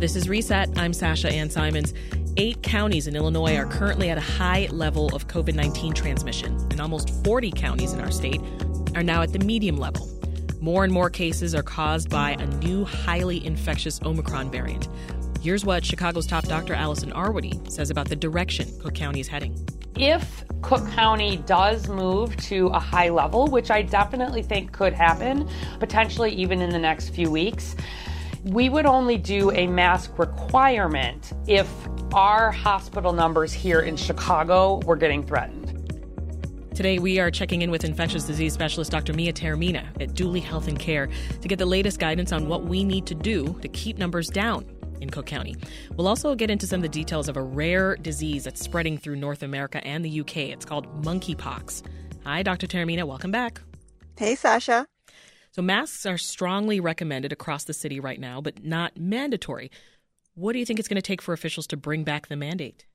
This is Reset. I'm Sasha Ann Simons. Eight counties in Illinois are currently at a high level of COVID 19 transmission, and almost 40 counties in our state are now at the medium level. More and more cases are caused by a new highly infectious Omicron variant. Here's what Chicago's top doctor Allison Arwady says about the direction Cook County is heading. If Cook County does move to a high level, which I definitely think could happen, potentially even in the next few weeks, we would only do a mask requirement if our hospital numbers here in Chicago were getting threatened. Today, we are checking in with infectious disease specialist Dr. Mia Taormina at Duly Health and Care to get the latest guidance on what we need to do to keep numbers down in Cook County. We'll also get into some of the details of a rare disease that's spreading through North America and the UK. It's called monkeypox. Hi, Dr. Taormina. Welcome back. Hey, Sasha. So, masks are strongly recommended across the city right now, but not mandatory. What do you think it's going to take for officials to bring back the mandate?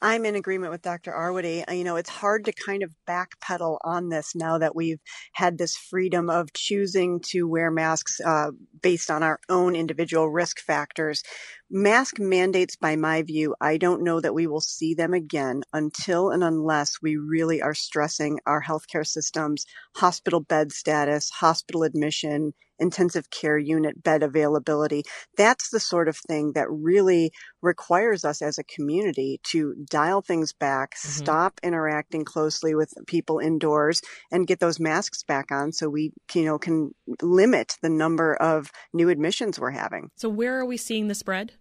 I'm in agreement with Dr. Arwady. You know, it's hard to kind of backpedal on this now that we've had this freedom of choosing to wear masks uh, based on our own individual risk factors. Mask mandates, by my view, I don't know that we will see them again until and unless we really are stressing our healthcare systems, hospital bed status, hospital admission, intensive care unit bed availability. That's the sort of thing that really requires us as a community to dial things back, mm-hmm. stop interacting closely with people indoors and get those masks back on so we, you know, can limit the number of new admissions we're having. So where are we seeing the spread?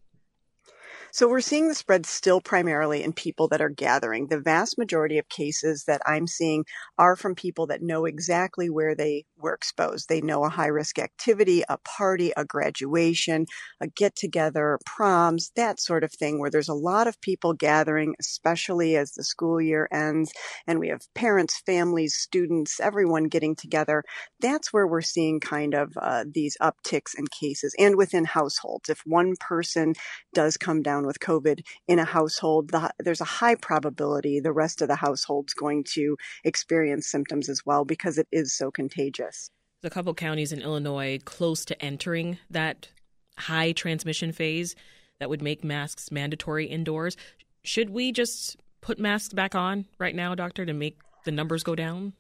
So we're seeing the spread still primarily in people that are gathering. The vast majority of cases that I'm seeing are from people that know exactly where they were exposed. They know a high risk activity, a party, a graduation, a get together, proms, that sort of thing, where there's a lot of people gathering, especially as the school year ends and we have parents, families, students, everyone getting together. That's where we're seeing kind of uh, these upticks in cases and within households. If one person does come down with COVID in a household, the, there's a high probability the rest of the household's going to experience symptoms as well because it is so contagious. There's a couple counties in Illinois close to entering that high transmission phase that would make masks mandatory indoors. Should we just put masks back on right now, doctor, to make the numbers go down?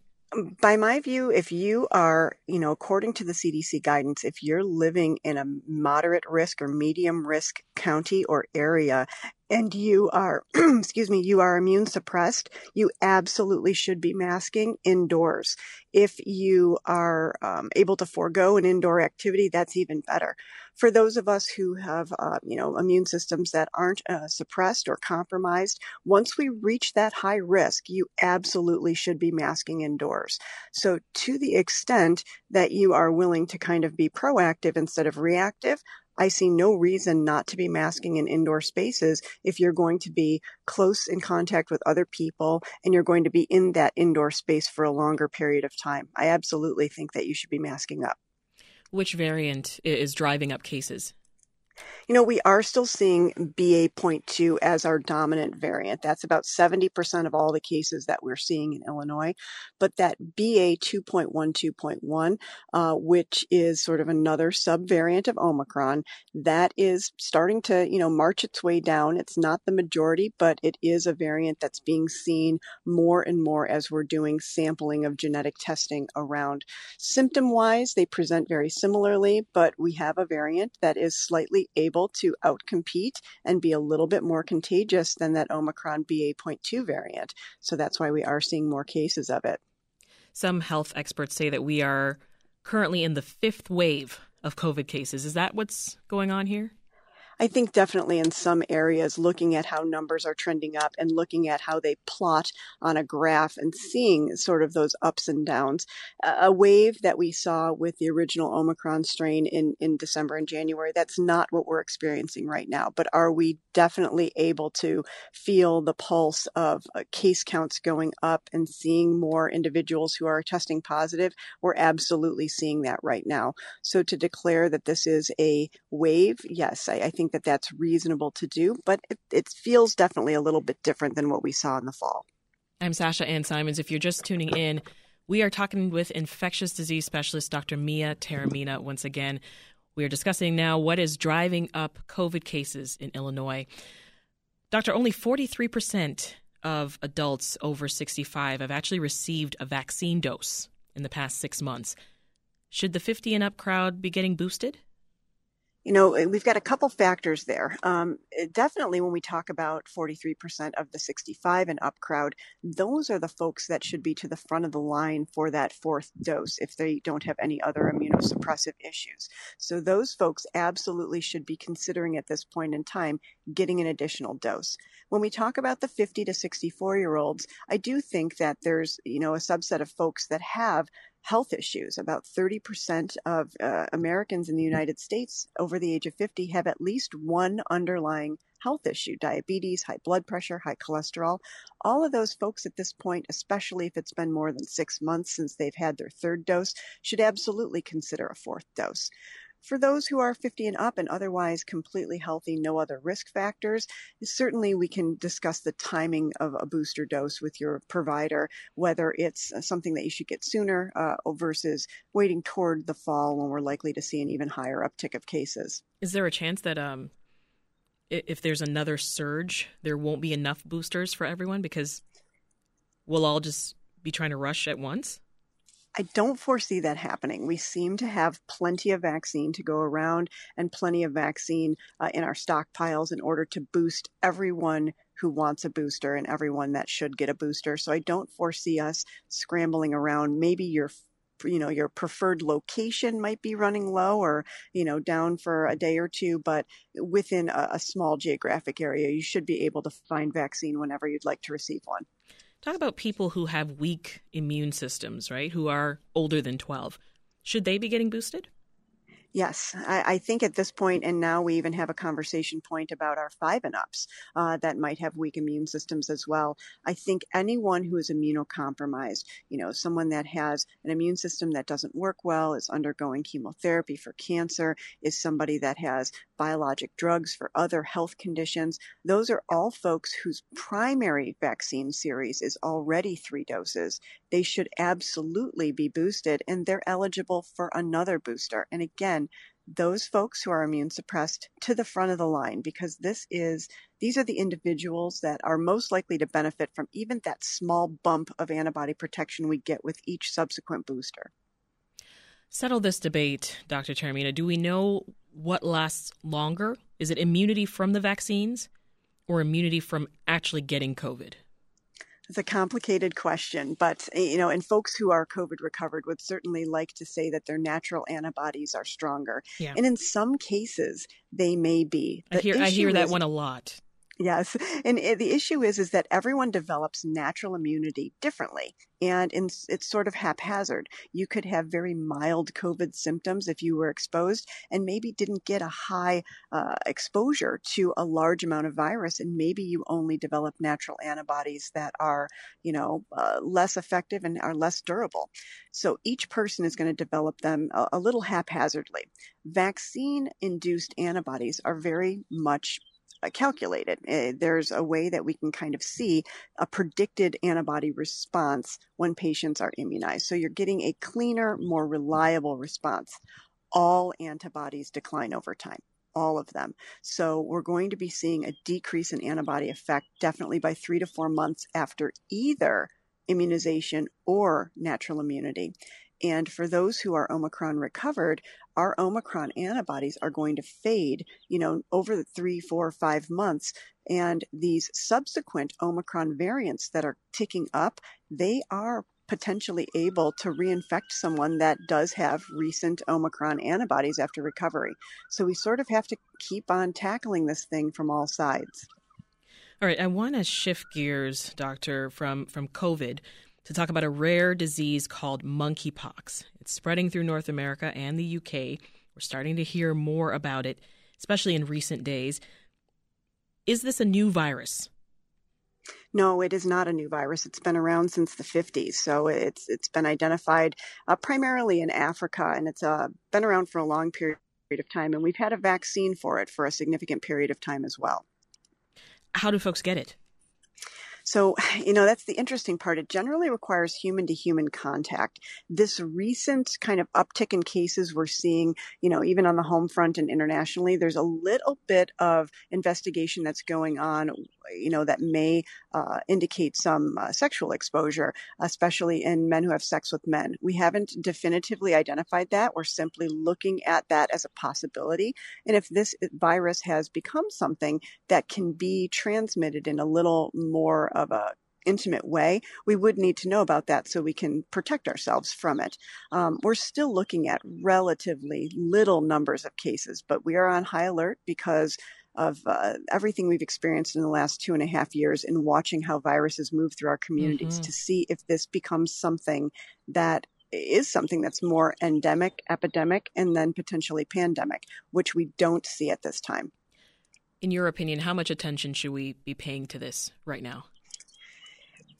By my view, if you are, you know, according to the CDC guidance, if you're living in a moderate risk or medium risk county or area and you are, excuse me, you are immune suppressed, you absolutely should be masking indoors. If you are um, able to forego an indoor activity, that's even better. For those of us who have, uh, you know, immune systems that aren't uh, suppressed or compromised, once we reach that high risk, you absolutely should be masking indoors. So to the extent that you are willing to kind of be proactive instead of reactive, I see no reason not to be masking in indoor spaces if you're going to be close in contact with other people and you're going to be in that indoor space for a longer period of time. I absolutely think that you should be masking up. Which variant is driving up cases? You know, we are still seeing BA.2 as our dominant variant. That's about 70% of all the cases that we're seeing in Illinois. But that BA 2.12.1, uh, which is sort of another subvariant of Omicron, that is starting to, you know, march its way down. It's not the majority, but it is a variant that's being seen more and more as we're doing sampling of genetic testing around. Symptom wise, they present very similarly, but we have a variant that is slightly able to outcompete and be a little bit more contagious than that Omicron BA.2 variant. So that's why we are seeing more cases of it. Some health experts say that we are currently in the fifth wave of COVID cases. Is that what's going on here? I think definitely in some areas, looking at how numbers are trending up and looking at how they plot on a graph and seeing sort of those ups and downs. A wave that we saw with the original Omicron strain in, in December and January, that's not what we're experiencing right now. But are we definitely able to feel the pulse of uh, case counts going up and seeing more individuals who are testing positive? We're absolutely seeing that right now. So to declare that this is a wave, yes, I, I think think that that's reasonable to do, but it, it feels definitely a little bit different than what we saw in the fall. I'm Sasha Ann Simons. If you're just tuning in, we are talking with infectious disease specialist Dr. Mia Taormina once again. We are discussing now what is driving up COVID cases in Illinois. Doctor, only 43% of adults over 65 have actually received a vaccine dose in the past six months. Should the 50 and up crowd be getting boosted? You know, eh, we've got a couple factors there. Um, eh, definitely, when we talk about 43% of the 65 and up crowd, those are the folks that should be to the front of the line for that fourth dose if they don't have any other immunosuppressive issues. So, those folks absolutely should be considering at this point in time getting an additional dose. When we talk about the 50 to 64 year olds, I do think that there's, you know, a subset of folks that have health issues. About 30% of uh, Americans in the United States over the age of 50 have at least one underlying health issue diabetes, high blood pressure, high cholesterol. All of those folks at this point, especially if it's been more than six months since they've had their third dose, should absolutely consider a fourth dose. For those who are 50 and up and otherwise completely healthy, no other risk factors, certainly we can discuss the timing of a booster dose with your provider, whether it's uh, something that you should get sooner uh, versus waiting toward the fall when we're likely to see an even higher uptick of cases. Is there a chance that um, if there's another surge, there won't be enough boosters for everyone because we'll all just be trying to rush at once? I don't foresee that happening. We seem to have plenty of vaccine to go around and plenty of vaccine uh, in our stockpiles in order to boost everyone who wants a booster and everyone that should get a booster. So I don't foresee us scrambling around. Maybe your you know your preferred location might be running low or you know down for a day or two but within a, a small geographic area you should be able to find vaccine whenever you'd like to receive one Talk about people who have weak immune systems, right? Who are older than 12. Should they be getting boosted? Yes, I, I, think at this point, and now we even have a conversation point about our five and ups uh, that might have weak immune systems as well. I think anyone who is immunocompromised, you know, someone that has an immune system that doesn't work well, is undergoing chemotherapy for cancer, is somebody that has biologic drugs for other health conditions, those are all folks whose primary vaccine series is already three doses. They should absolutely be boosted and they're eligible for another booster. And again, those folks who are immune suppressed to the front of the line because this is these are the individuals that are most likely to benefit from even that small bump of antibody protection we get with each subsequent booster. Settle this debate, Dr. Taormina. Do we know what lasts longer? Is it immunity from the vaccines or immunity from actually getting COVID? It's a complicated question, but eh, you know, and folks who are COVID recovered would certainly like to say that their natural antibodies are stronger. Yeah. And in some cases, they may be. The I hear I hear that is, one a lot. Yes. And the issue is, is that everyone develops natural immunity differently. And in, it's sort of haphazard. You could have very mild COVID symptoms if you were exposed and maybe didn't get a high uh, exposure to a large amount of virus. And maybe you only develop natural antibodies that are, you know, uh, less effective and are less durable. So each person is going to develop them a, a little haphazardly. Vaccine induced antibodies are very much uh, calculated. Uh, there's a way that we can kind of see a predicted antibody response when patients are immunized. So you're getting a cleaner, more reliable response. All antibodies decline over time all of them. So we're going to be seeing a decrease in antibody effect definitely by three to four months after either immunization or natural immunity. And for those who are Omicron recovered, our Omicron antibodies are going to fade, you know, over three, four, five months. And these subsequent Omicron variants that are ticking up, they are potentially able to reinfect someone that does have recent Omicron antibodies after recovery. So we sort of have to keep on tackling this thing from all sides. All right, I want to shift gears, doctor, from from COVID to talk about a rare disease called monkeypox. It's spreading through North America and the UK. We're starting to hear more about it, especially in recent days. Is this a new virus? No, it is not a new virus. It's been around since the 50s, so it's it's been identified uh, primarily in Africa, and it's uh, been around for a long period of time. And we've had a vaccine for it for a significant period of time as well. How do folks get it? So, you know, that's the interesting part. It generally requires human to human contact. This recent kind of uptick in cases we're seeing, you know, even on the home front and internationally, there's a little bit of investigation that's going on, you know, that may uh, indicate some uh, sexual exposure, especially in men who have sex with men. We haven't definitively identified that. We're simply looking at that as a possibility. And if this virus has become something that can be transmitted in a little more of a intimate way, we would need to know about that so we can protect ourselves from it. Um, we're still looking at relatively little numbers of cases, but we are on high alert because of uh, everything we've experienced in the last two and a half years in watching how viruses move through our communities mm-hmm. to see if this becomes something that is something that's more endemic, epidemic, and then potentially pandemic, which we don't see at this time. In your opinion, how much attention should we be paying to this right now?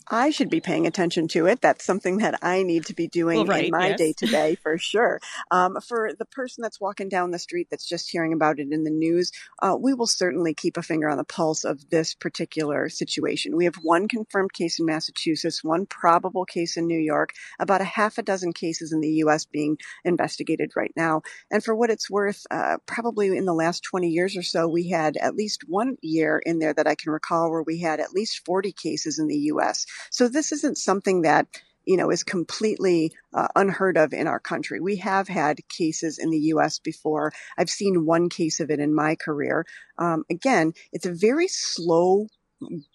I should be paying attention to it. That's something that I need to be doing well, right, in my day to day for sure. Um, for the person that's walking down the street that's just hearing about it in the news, uh, we will certainly keep a finger on the pulse of this particular situation. We have one confirmed case in Massachusetts, one probable case in New York, about a half a dozen cases in the U.S. being investigated right now. And for what it's worth, uh, probably in the last 20 years or so, we had at least one year in there that I can recall where we had at least 40 cases in the U.S. So this isn't something that you know, is completely uh, unheard of in our country. We have had cases in the U.S. before. I've seen one case of it in my career. Um, again, it's a very slow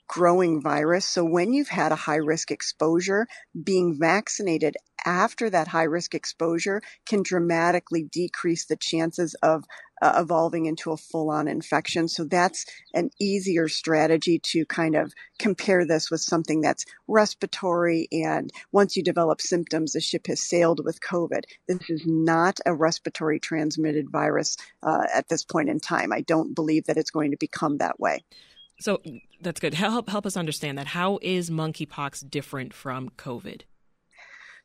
growing virus. So when you've had a high risk exposure, being vaccinated after that high risk exposure can dramatically decrease the chances of uh, evolving into a full on infection. So that's an easier strategy to kind of compare this with something that's respiratory. And once you develop symptoms, the ship has sailed with COVID. This is not a respiratory transmitted virus uh, at this point in time. I don't believe that it's going to become that way. So that's good. Help help us understand that. How is monkeypox different from COVID?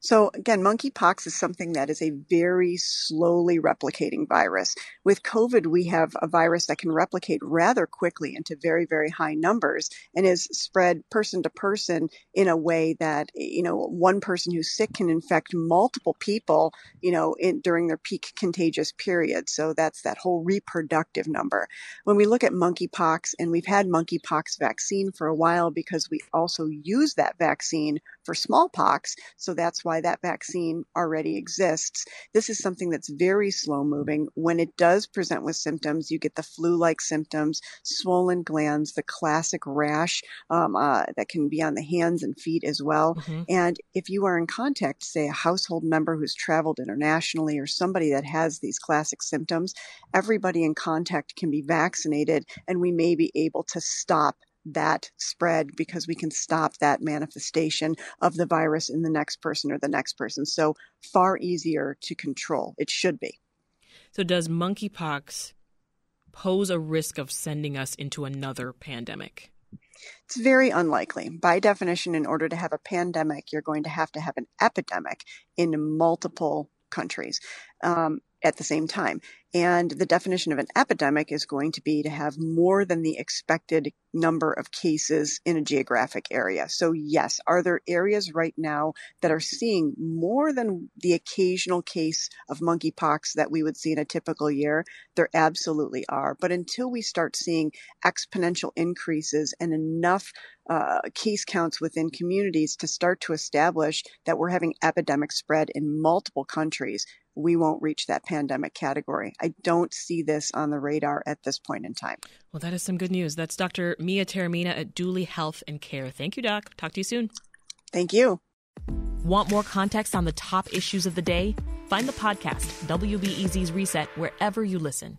So again, monkeypox is something that is a very slowly replicating virus. With COVID, we have a virus that can replicate rather quickly into very, very high numbers and is spread person to person in a way that, you know, one person who's sick can infect multiple people, you know, in, during their peak contagious period. So that's that whole reproductive number. When we look at monkeypox, and we've had monkeypox vaccine for a while because we also use that vaccine for smallpox. So that's why that vaccine already exists. This is something that's very slow moving. When it does present with symptoms, you get the flu like symptoms, swollen glands, the classic rash um, uh, that can be on the hands and feet as well. Mm-hmm. And if you are in contact, say a household member who's traveled internationally or somebody that has these classic symptoms, everybody in contact can be vaccinated and we may be able to stop that spread because we can stop that manifestation of the virus in the next person or the next person. So far easier to control. It should be. So does monkeypox pose a risk of sending us into another pandemic? It's very unlikely. By definition, in order to have a pandemic, you're going to have to have an epidemic in multiple countries. Um, at the same time. And the definition of an epidemic is going to be to have more than the expected number of cases in a geographic area. So yes, are there areas right now that are seeing more than the occasional case of monkeypox that we would see in a typical year? There absolutely are. But until we start seeing exponential increases and enough uh, case counts within communities to start to establish that we're having epidemic spread in multiple countries, we won't reach that pandemic category. I don't see this on the radar at this point in time. Well, that is some good news. That's Dr. Mia Taormina at Duly Health and Care. Thank you, Doc. Talk to you soon. Thank you. Want more context on the top issues of the day? Find the podcast, WBEZ's Reset, wherever you listen.